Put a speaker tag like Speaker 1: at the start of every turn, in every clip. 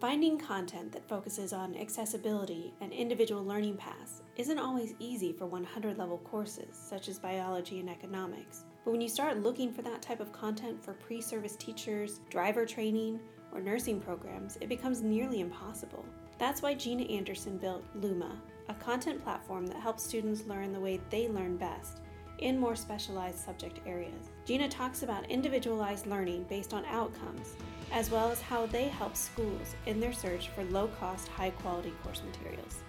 Speaker 1: Finding content that focuses on accessibility and individual learning paths isn't always easy for 100 level courses, such as biology and economics. But when you start looking for that type of content for pre service teachers, driver training, or nursing programs, it becomes nearly impossible. That's why Gina Anderson built Luma, a content platform that helps students learn the way they learn best in more specialized subject areas. Gina talks about individualized learning based on outcomes, as well as how they help schools in their search for low cost, high quality course materials.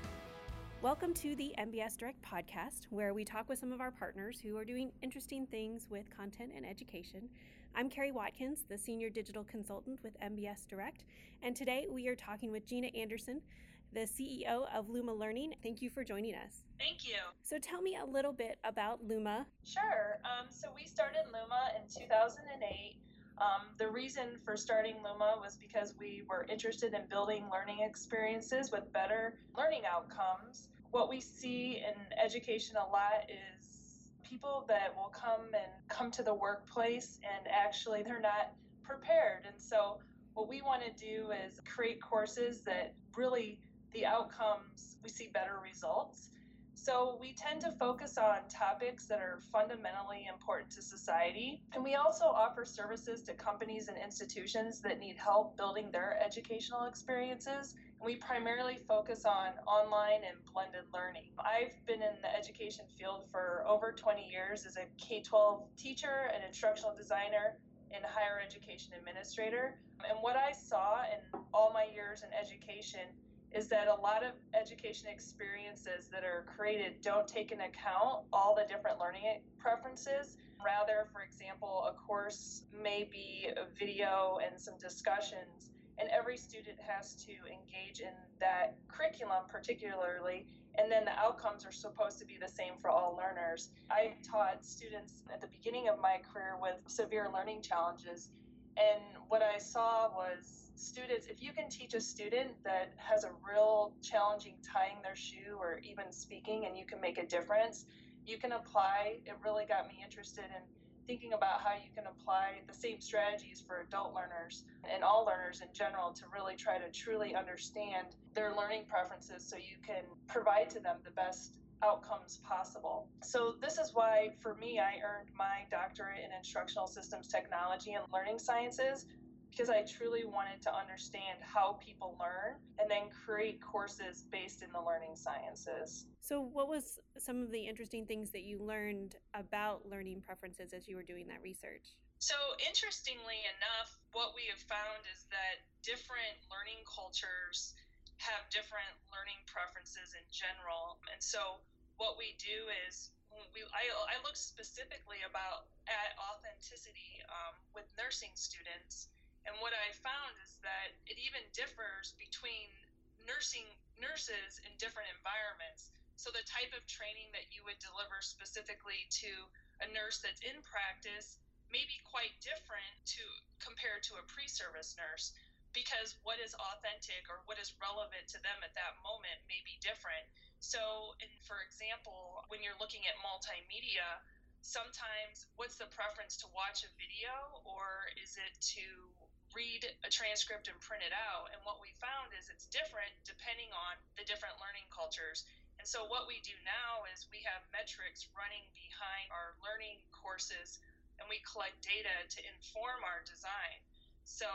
Speaker 1: Welcome to the MBS Direct podcast, where we talk with some of our partners who are doing interesting things with content and education. I'm Carrie Watkins, the Senior Digital Consultant with MBS Direct, and today we are talking with Gina Anderson, the CEO of Luma Learning. Thank you for joining us.
Speaker 2: Thank you.
Speaker 1: So tell me a little bit about Luma.
Speaker 2: Sure. Um, so we started Luma in 2008. Um, the reason for starting Luma was because we were interested in building learning experiences with better learning outcomes. What we see in education a lot is people that will come and come to the workplace and actually they're not prepared. And so what we want to do is create courses that really the outcomes, we see better results. So we tend to focus on topics that are fundamentally important to society. And we also offer services to companies and institutions that need help building their educational experiences. And we primarily focus on online and blended learning. I've been in the education field for over 20 years as a K 12 teacher and instructional designer and higher education administrator. And what I saw in all my years in education is that a lot of education experiences that are created don't take into account all the different learning preferences. Rather, for example, a course may be a video and some discussions, and every student has to engage in that curriculum particularly, and then the outcomes are supposed to be the same for all learners. I taught students at the beginning of my career with severe learning challenges, and what I saw was students, if you can teach a student that has a real challenging tying their shoe or even speaking and you can make a difference, you can apply. It really got me interested in thinking about how you can apply the same strategies for adult learners and all learners in general to really try to truly understand their learning preferences so you can provide to them the best outcomes possible. So, this is why, for me, I earned my doctorate in instructional systems technology and learning sciences because I truly wanted to understand how people learn and then create courses based in the learning sciences.
Speaker 1: So, what was some of the interesting things that you learned about learning preferences as you were doing that research?
Speaker 2: So, interestingly enough, what we have found is that different learning cultures have different learning preferences in general. And so, what we do is we, I, I look specifically about at authenticity um, with nursing students and what I found is that it even differs between nursing nurses in different environments. So the type of training that you would deliver specifically to a nurse that's in practice may be quite different to compared to a pre-service nurse because what is authentic or what is relevant to them at that moment may be different. So, in, for example, when you're looking at multimedia, sometimes what's the preference to watch a video or is it to read a transcript and print it out. And what we found is it's different depending on the different learning cultures. And so, what we do now is we have metrics running behind our learning courses and we collect data to inform our design. So,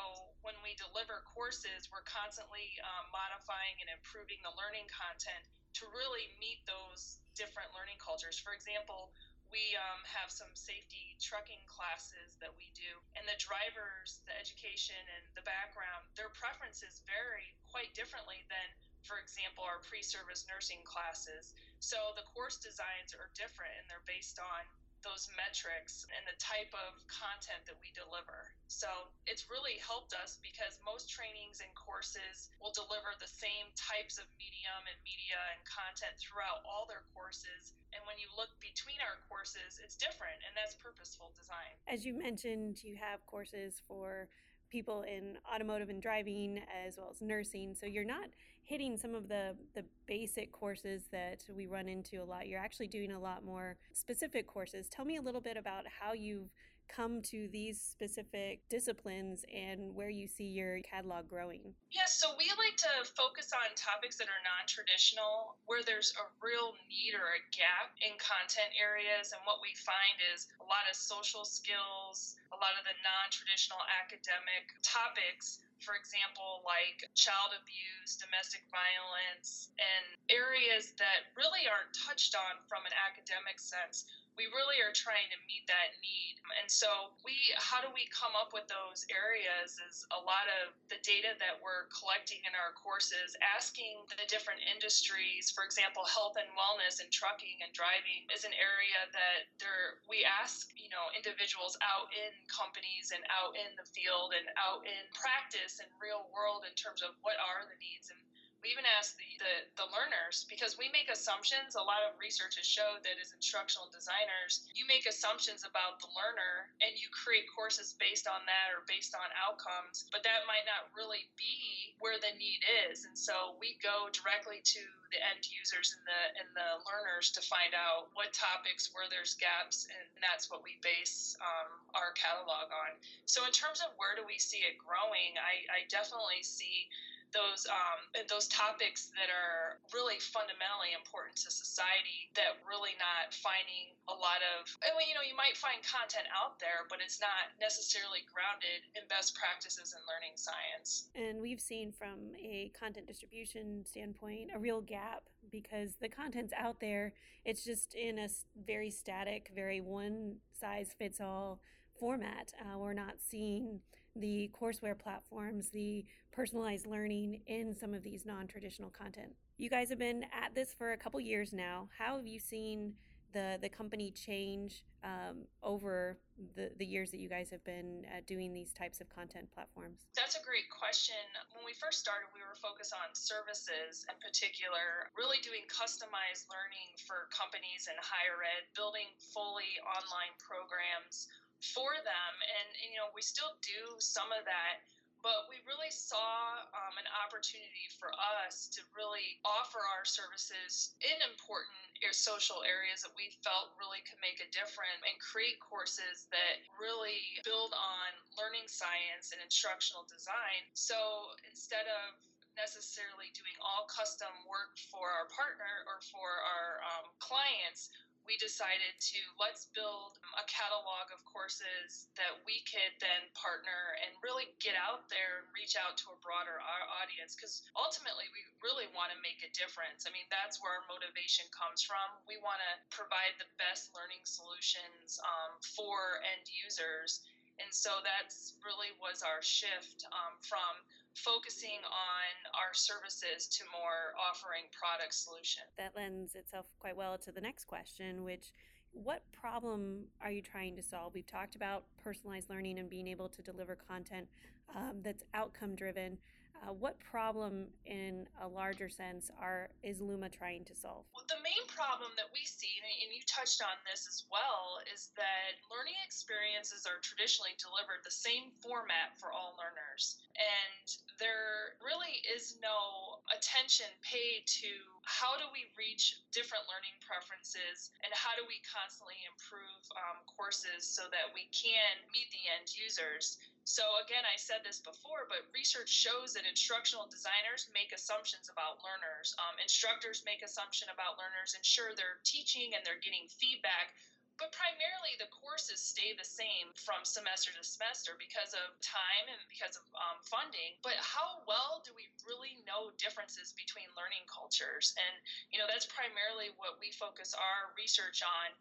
Speaker 2: when we deliver courses, we're constantly um, modifying and improving the learning content to really meet those different learning cultures. For example, we um, have some safety trucking classes that we do, and the drivers, the education, and the background, their preferences vary quite differently than, for example, our pre service nursing classes. So the course designs are different and they're based on those metrics and the type of content that we deliver. So it's really helped us because most trainings and courses will deliver the same types of medium and media and content throughout all their courses. And when you look between our courses, it's different, and that's purposeful design.
Speaker 1: As you mentioned, you have courses for people in automotive and driving as well as nursing. So you're not hitting some of the the basic courses that we run into a lot. You're actually doing a lot more specific courses. Tell me a little bit about how you've come to these specific disciplines and where you see your catalog growing?
Speaker 2: Yeah, so we like to focus on topics that are non traditional, where there's a real need or a gap in content areas. And what we find is a lot of social skills, a lot of the non traditional academic topics for example, like child abuse, domestic violence, and areas that really aren't touched on from an academic sense we really are trying to meet that need. And so we how do we come up with those areas is a lot of the data that we're collecting in our courses, asking the different industries, for example, health and wellness and trucking and driving is an area that there we ask, you know, individuals out in companies and out in the field and out in practice and real world in terms of what are the needs and we even ask the, the, the, learners because we make assumptions. A lot of research has showed that as instructional designers, you make assumptions about the learner and you create courses based on that or based on outcomes, but that might not really be where the need is. And so we go directly to the end users and the and the learners to find out what topics where there's gaps, and that's what we base um, our catalog on. So in terms of where do we see it growing, I, I definitely see those um, those topics that are really fundamentally important to society that really not finding a lot of I you know you might find content out there but it's not necessarily grounded in best practices in learning science.
Speaker 1: And we've seen from a content distribution standpoint a real gap because the content's out there. It's just in a very static very one size fits all format. Uh, we're not seeing the courseware platforms, the personalized learning in some of these non traditional content. You guys have been at this for a couple years now. How have you seen the, the company change um, over the, the years that you guys have been uh, doing these types of content platforms?
Speaker 2: That's a great question. When we first started, we were focused on services in particular, really doing customized learning for companies in higher ed, building fully online programs for them. And, and, you know, we still do some of that, but we really saw um, an opportunity for us to really offer our services in important social areas that we felt really could make a difference and create courses that really build on learning science and instructional design. So instead of necessarily doing all custom work for our partner or for our um, clients, we decided to let's build a catalog of courses that we could then partner and really get out there and reach out to a broader audience because ultimately we really want to make a difference. I mean, that's where our motivation comes from. We want to provide the best learning solutions um, for end users. And so that's really was our shift um, from focusing on our services to more offering product solution.
Speaker 1: That lends itself quite well to the next question, which what problem are you trying to solve? We've talked about personalized learning and being able to deliver content um, that's outcome driven. Uh, what problem, in a larger sense, are is Luma trying to solve?
Speaker 2: Well, the main problem that we see, and you touched on this as well, is that learning experiences are traditionally delivered the same format for all learners, and there really is no attention paid to how do we reach different learning preferences and how do we constantly improve um, courses so that we can meet the end users so, again, I said this before, but research shows that instructional designers make assumptions about learners. Um, instructors make assumption about learners, ensure they're teaching and they're getting feedback. But primarily, the courses stay the same from semester to semester because of time and because of um, funding. But how well do we really know differences between learning cultures? And, you know, that's primarily what we focus our research on.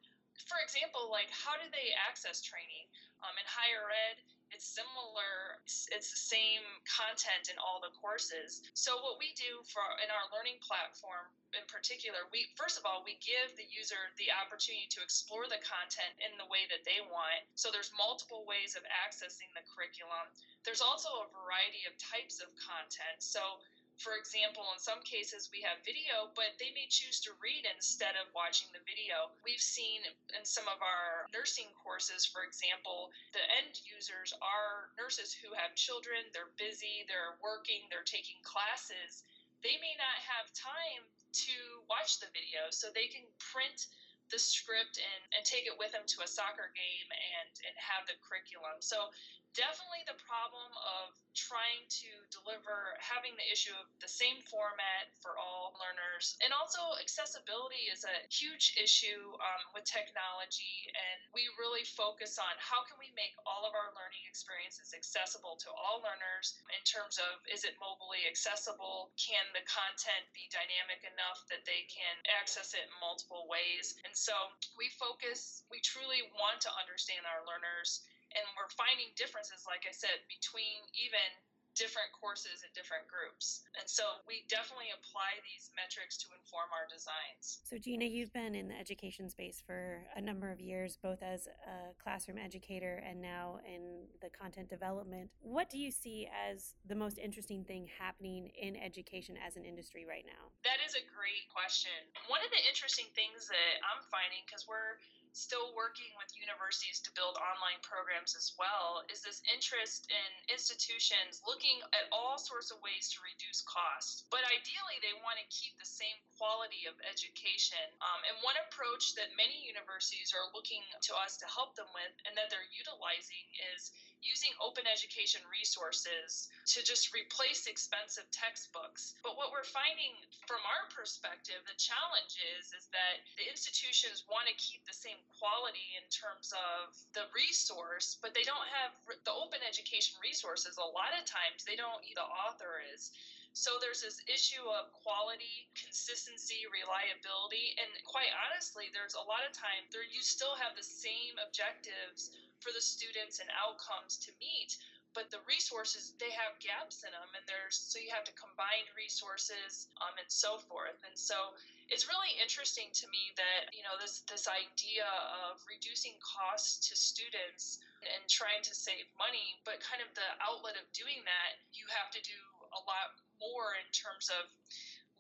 Speaker 2: For example, like how do they access training? Um, in higher ed, it's similar it's the same content in all the courses. So what we do for in our learning platform in particular we first of all we give the user the opportunity to explore the content in the way that they want. So there's multiple ways of accessing the curriculum. There's also a variety of types of content. So for example, in some cases we have video, but they may choose to read instead of watching the video. We've seen in some of our nursing courses, for example, the end users are nurses who have children, they're busy, they're working, they're taking classes. They may not have time to watch the video, so they can print the script and, and take it with them to a soccer game and, and have the curriculum. So definitely the problem of trying to deliver having the issue of the same format for all learners. And also accessibility is a huge issue um, with technology. And we really focus on how can we make all of our learning experiences accessible to all learners in terms of is it mobilely accessible? Can the content be dynamic enough that they can access it in multiple ways? And so we focus we truly want to understand our learners and we're finding differences, like I said, between even different courses and different groups. And so we definitely apply these metrics to inform our designs.
Speaker 1: So, Gina, you've been in the education space for a number of years, both as a classroom educator and now in the content development. What do you see as the most interesting thing happening in education as an industry right now?
Speaker 2: That is a great question. One of the interesting things that I'm finding, because we're still working with universities to build online programs as well is this interest in institutions looking at all sorts of ways to reduce costs. But ideally, they want to keep the same quality of education. Um, and one approach that many universities are looking to us to help them with and that they're utilizing is using open education resources to just replace expensive textbooks. But what we're finding from our perspective, the challenge is is that the institutions want to keep the same quality in terms of the resource, but they don't have the open education resources. A lot of times they don't the author is. So there's this issue of quality, consistency, reliability, and quite honestly, there's a lot of time there you still have the same objectives for the students and outcomes to meet but the resources they have gaps in them and there's so you have to combine resources um, and so forth. And so it's really interesting to me that you know this this idea of reducing costs to students and trying to save money but kind of the outlet of doing that you have to do a lot more in terms of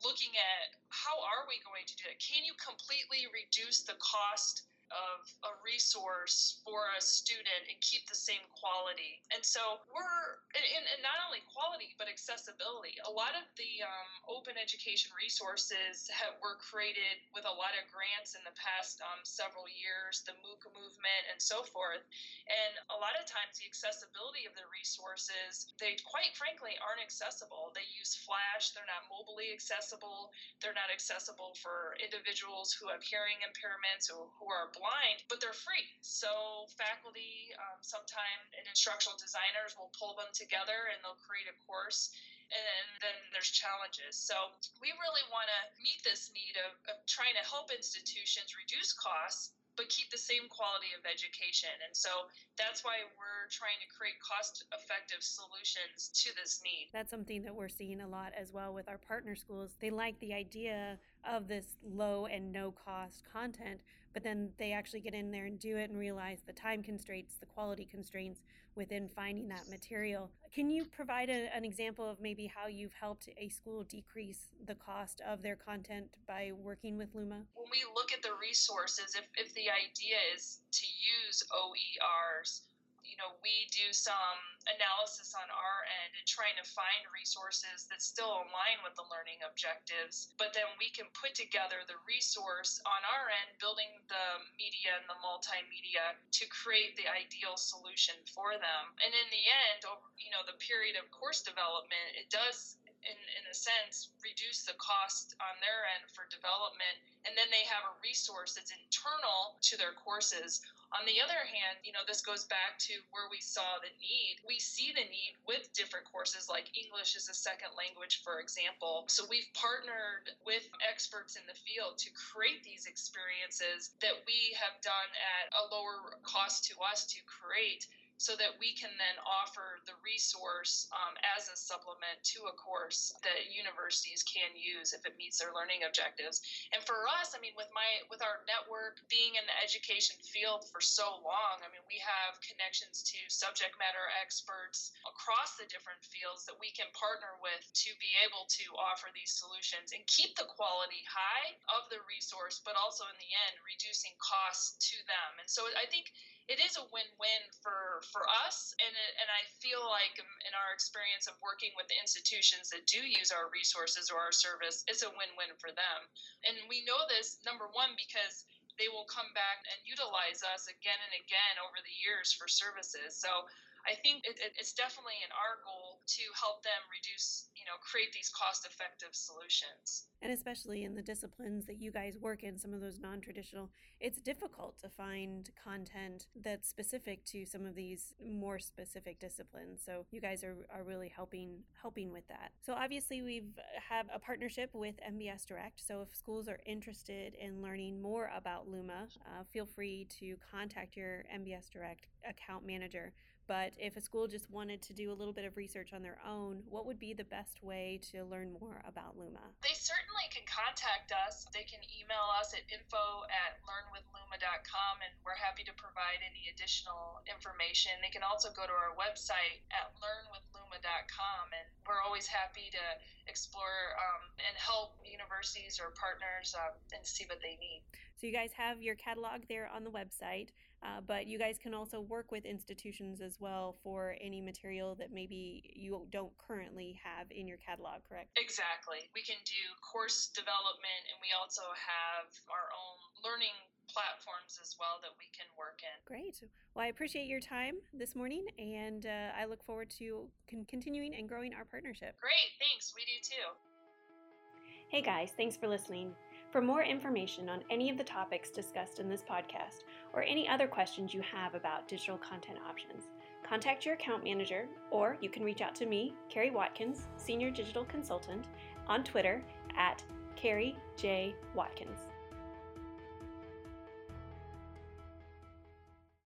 Speaker 2: looking at how are we going to do it? Can you completely reduce the cost of a resource for a student and keep the same quality. And so we're, and, and not only quality, but accessibility. A lot of the um, open education resources have, were created with a lot of grants in the past um, several years, the MOOC movement and so forth. And a lot of times the accessibility of the resources, they quite frankly aren't accessible. They use Flash, they're not mobilely accessible, they're not accessible for individuals who have hearing impairments or who are blind blind, but they're free. So faculty, um, sometime and instructional designers will pull them together and they'll create a course. And then there's challenges. So we really want to meet this need of, of trying to help institutions reduce costs but keep the same quality of education. And so that's why we're trying to create cost effective solutions to this need.
Speaker 1: That's something that we're seeing a lot as well with our partner schools. They like the idea of this low and no cost content, but then they actually get in there and do it and realize the time constraints, the quality constraints within finding that material. Can you provide a, an example of maybe how you've helped a school decrease the cost of their content by working with Luma?
Speaker 2: When we look at the resources, if, if the idea is to use OERs, you know, we do some analysis on our end and trying to find resources that still align with the learning objectives. But then we can put together the resource on our end, building the media and the multimedia to create the ideal solution for them. And in the end, over you know, the period of course development, it does in, in a sense, reduce the cost on their end for development. And then they have a resource that's internal to their courses. On the other hand, you know, this goes back to where we saw the need. We see the need with different courses like English as a second language, for example. So we've partnered with experts in the field to create these experiences that we have done at a lower cost to us to create so that we can then offer the resource um, as a supplement to a course that universities can use if it meets their learning objectives. And for us, I mean, with my with our network being in the education field for so long, I mean, we have connections to subject matter experts across the different fields that we can partner with to be able to offer these solutions and keep the quality high of the resource, but also in the end reducing costs to them. And so I think it is a win-win for for us and and I feel like in our experience of working with the institutions that do use our resources or our service it's a win-win for them and we know this number one because they will come back and utilize us again and again over the years for services. So I think it, it, it's definitely in our goal to help them reduce, you know, create these cost effective solutions.
Speaker 1: And especially in the disciplines that you guys work in, some of those non traditional, it's difficult to find content that's specific to some of these more specific disciplines. So you guys are, are really helping helping with that. So obviously we've have a partnership with MBS Direct. So if schools are interested in learning more about Luma, uh, feel free to contact your MBS Direct account manager but if a school just wanted to do a little bit of research on their own, what would be the best way to learn more about Luma?
Speaker 2: They certainly can contact us. They can email us at info at learnwithluma.com and we're happy to provide any additional information. They can also go to our website at learnwithluma.com and we're always happy to explore um, and help universities or partners um, and see what they need.
Speaker 1: So you guys have your catalog there on the website. Uh, but you guys can also work with institutions as well for any material that maybe you don't currently have in your catalog, correct?
Speaker 2: Exactly. We can do course development and we also have our own learning platforms as well that we can work in.
Speaker 1: Great. Well, I appreciate your time this morning and uh, I look forward to con- continuing and growing our partnership.
Speaker 2: Great. Thanks. We do too.
Speaker 1: Hey guys, thanks for listening. For more information on any of the topics discussed in this podcast, or any other questions you have about digital content options, contact your account manager, or you can reach out to me, Carrie Watkins, Senior Digital Consultant, on Twitter at Carrie J. Watkins.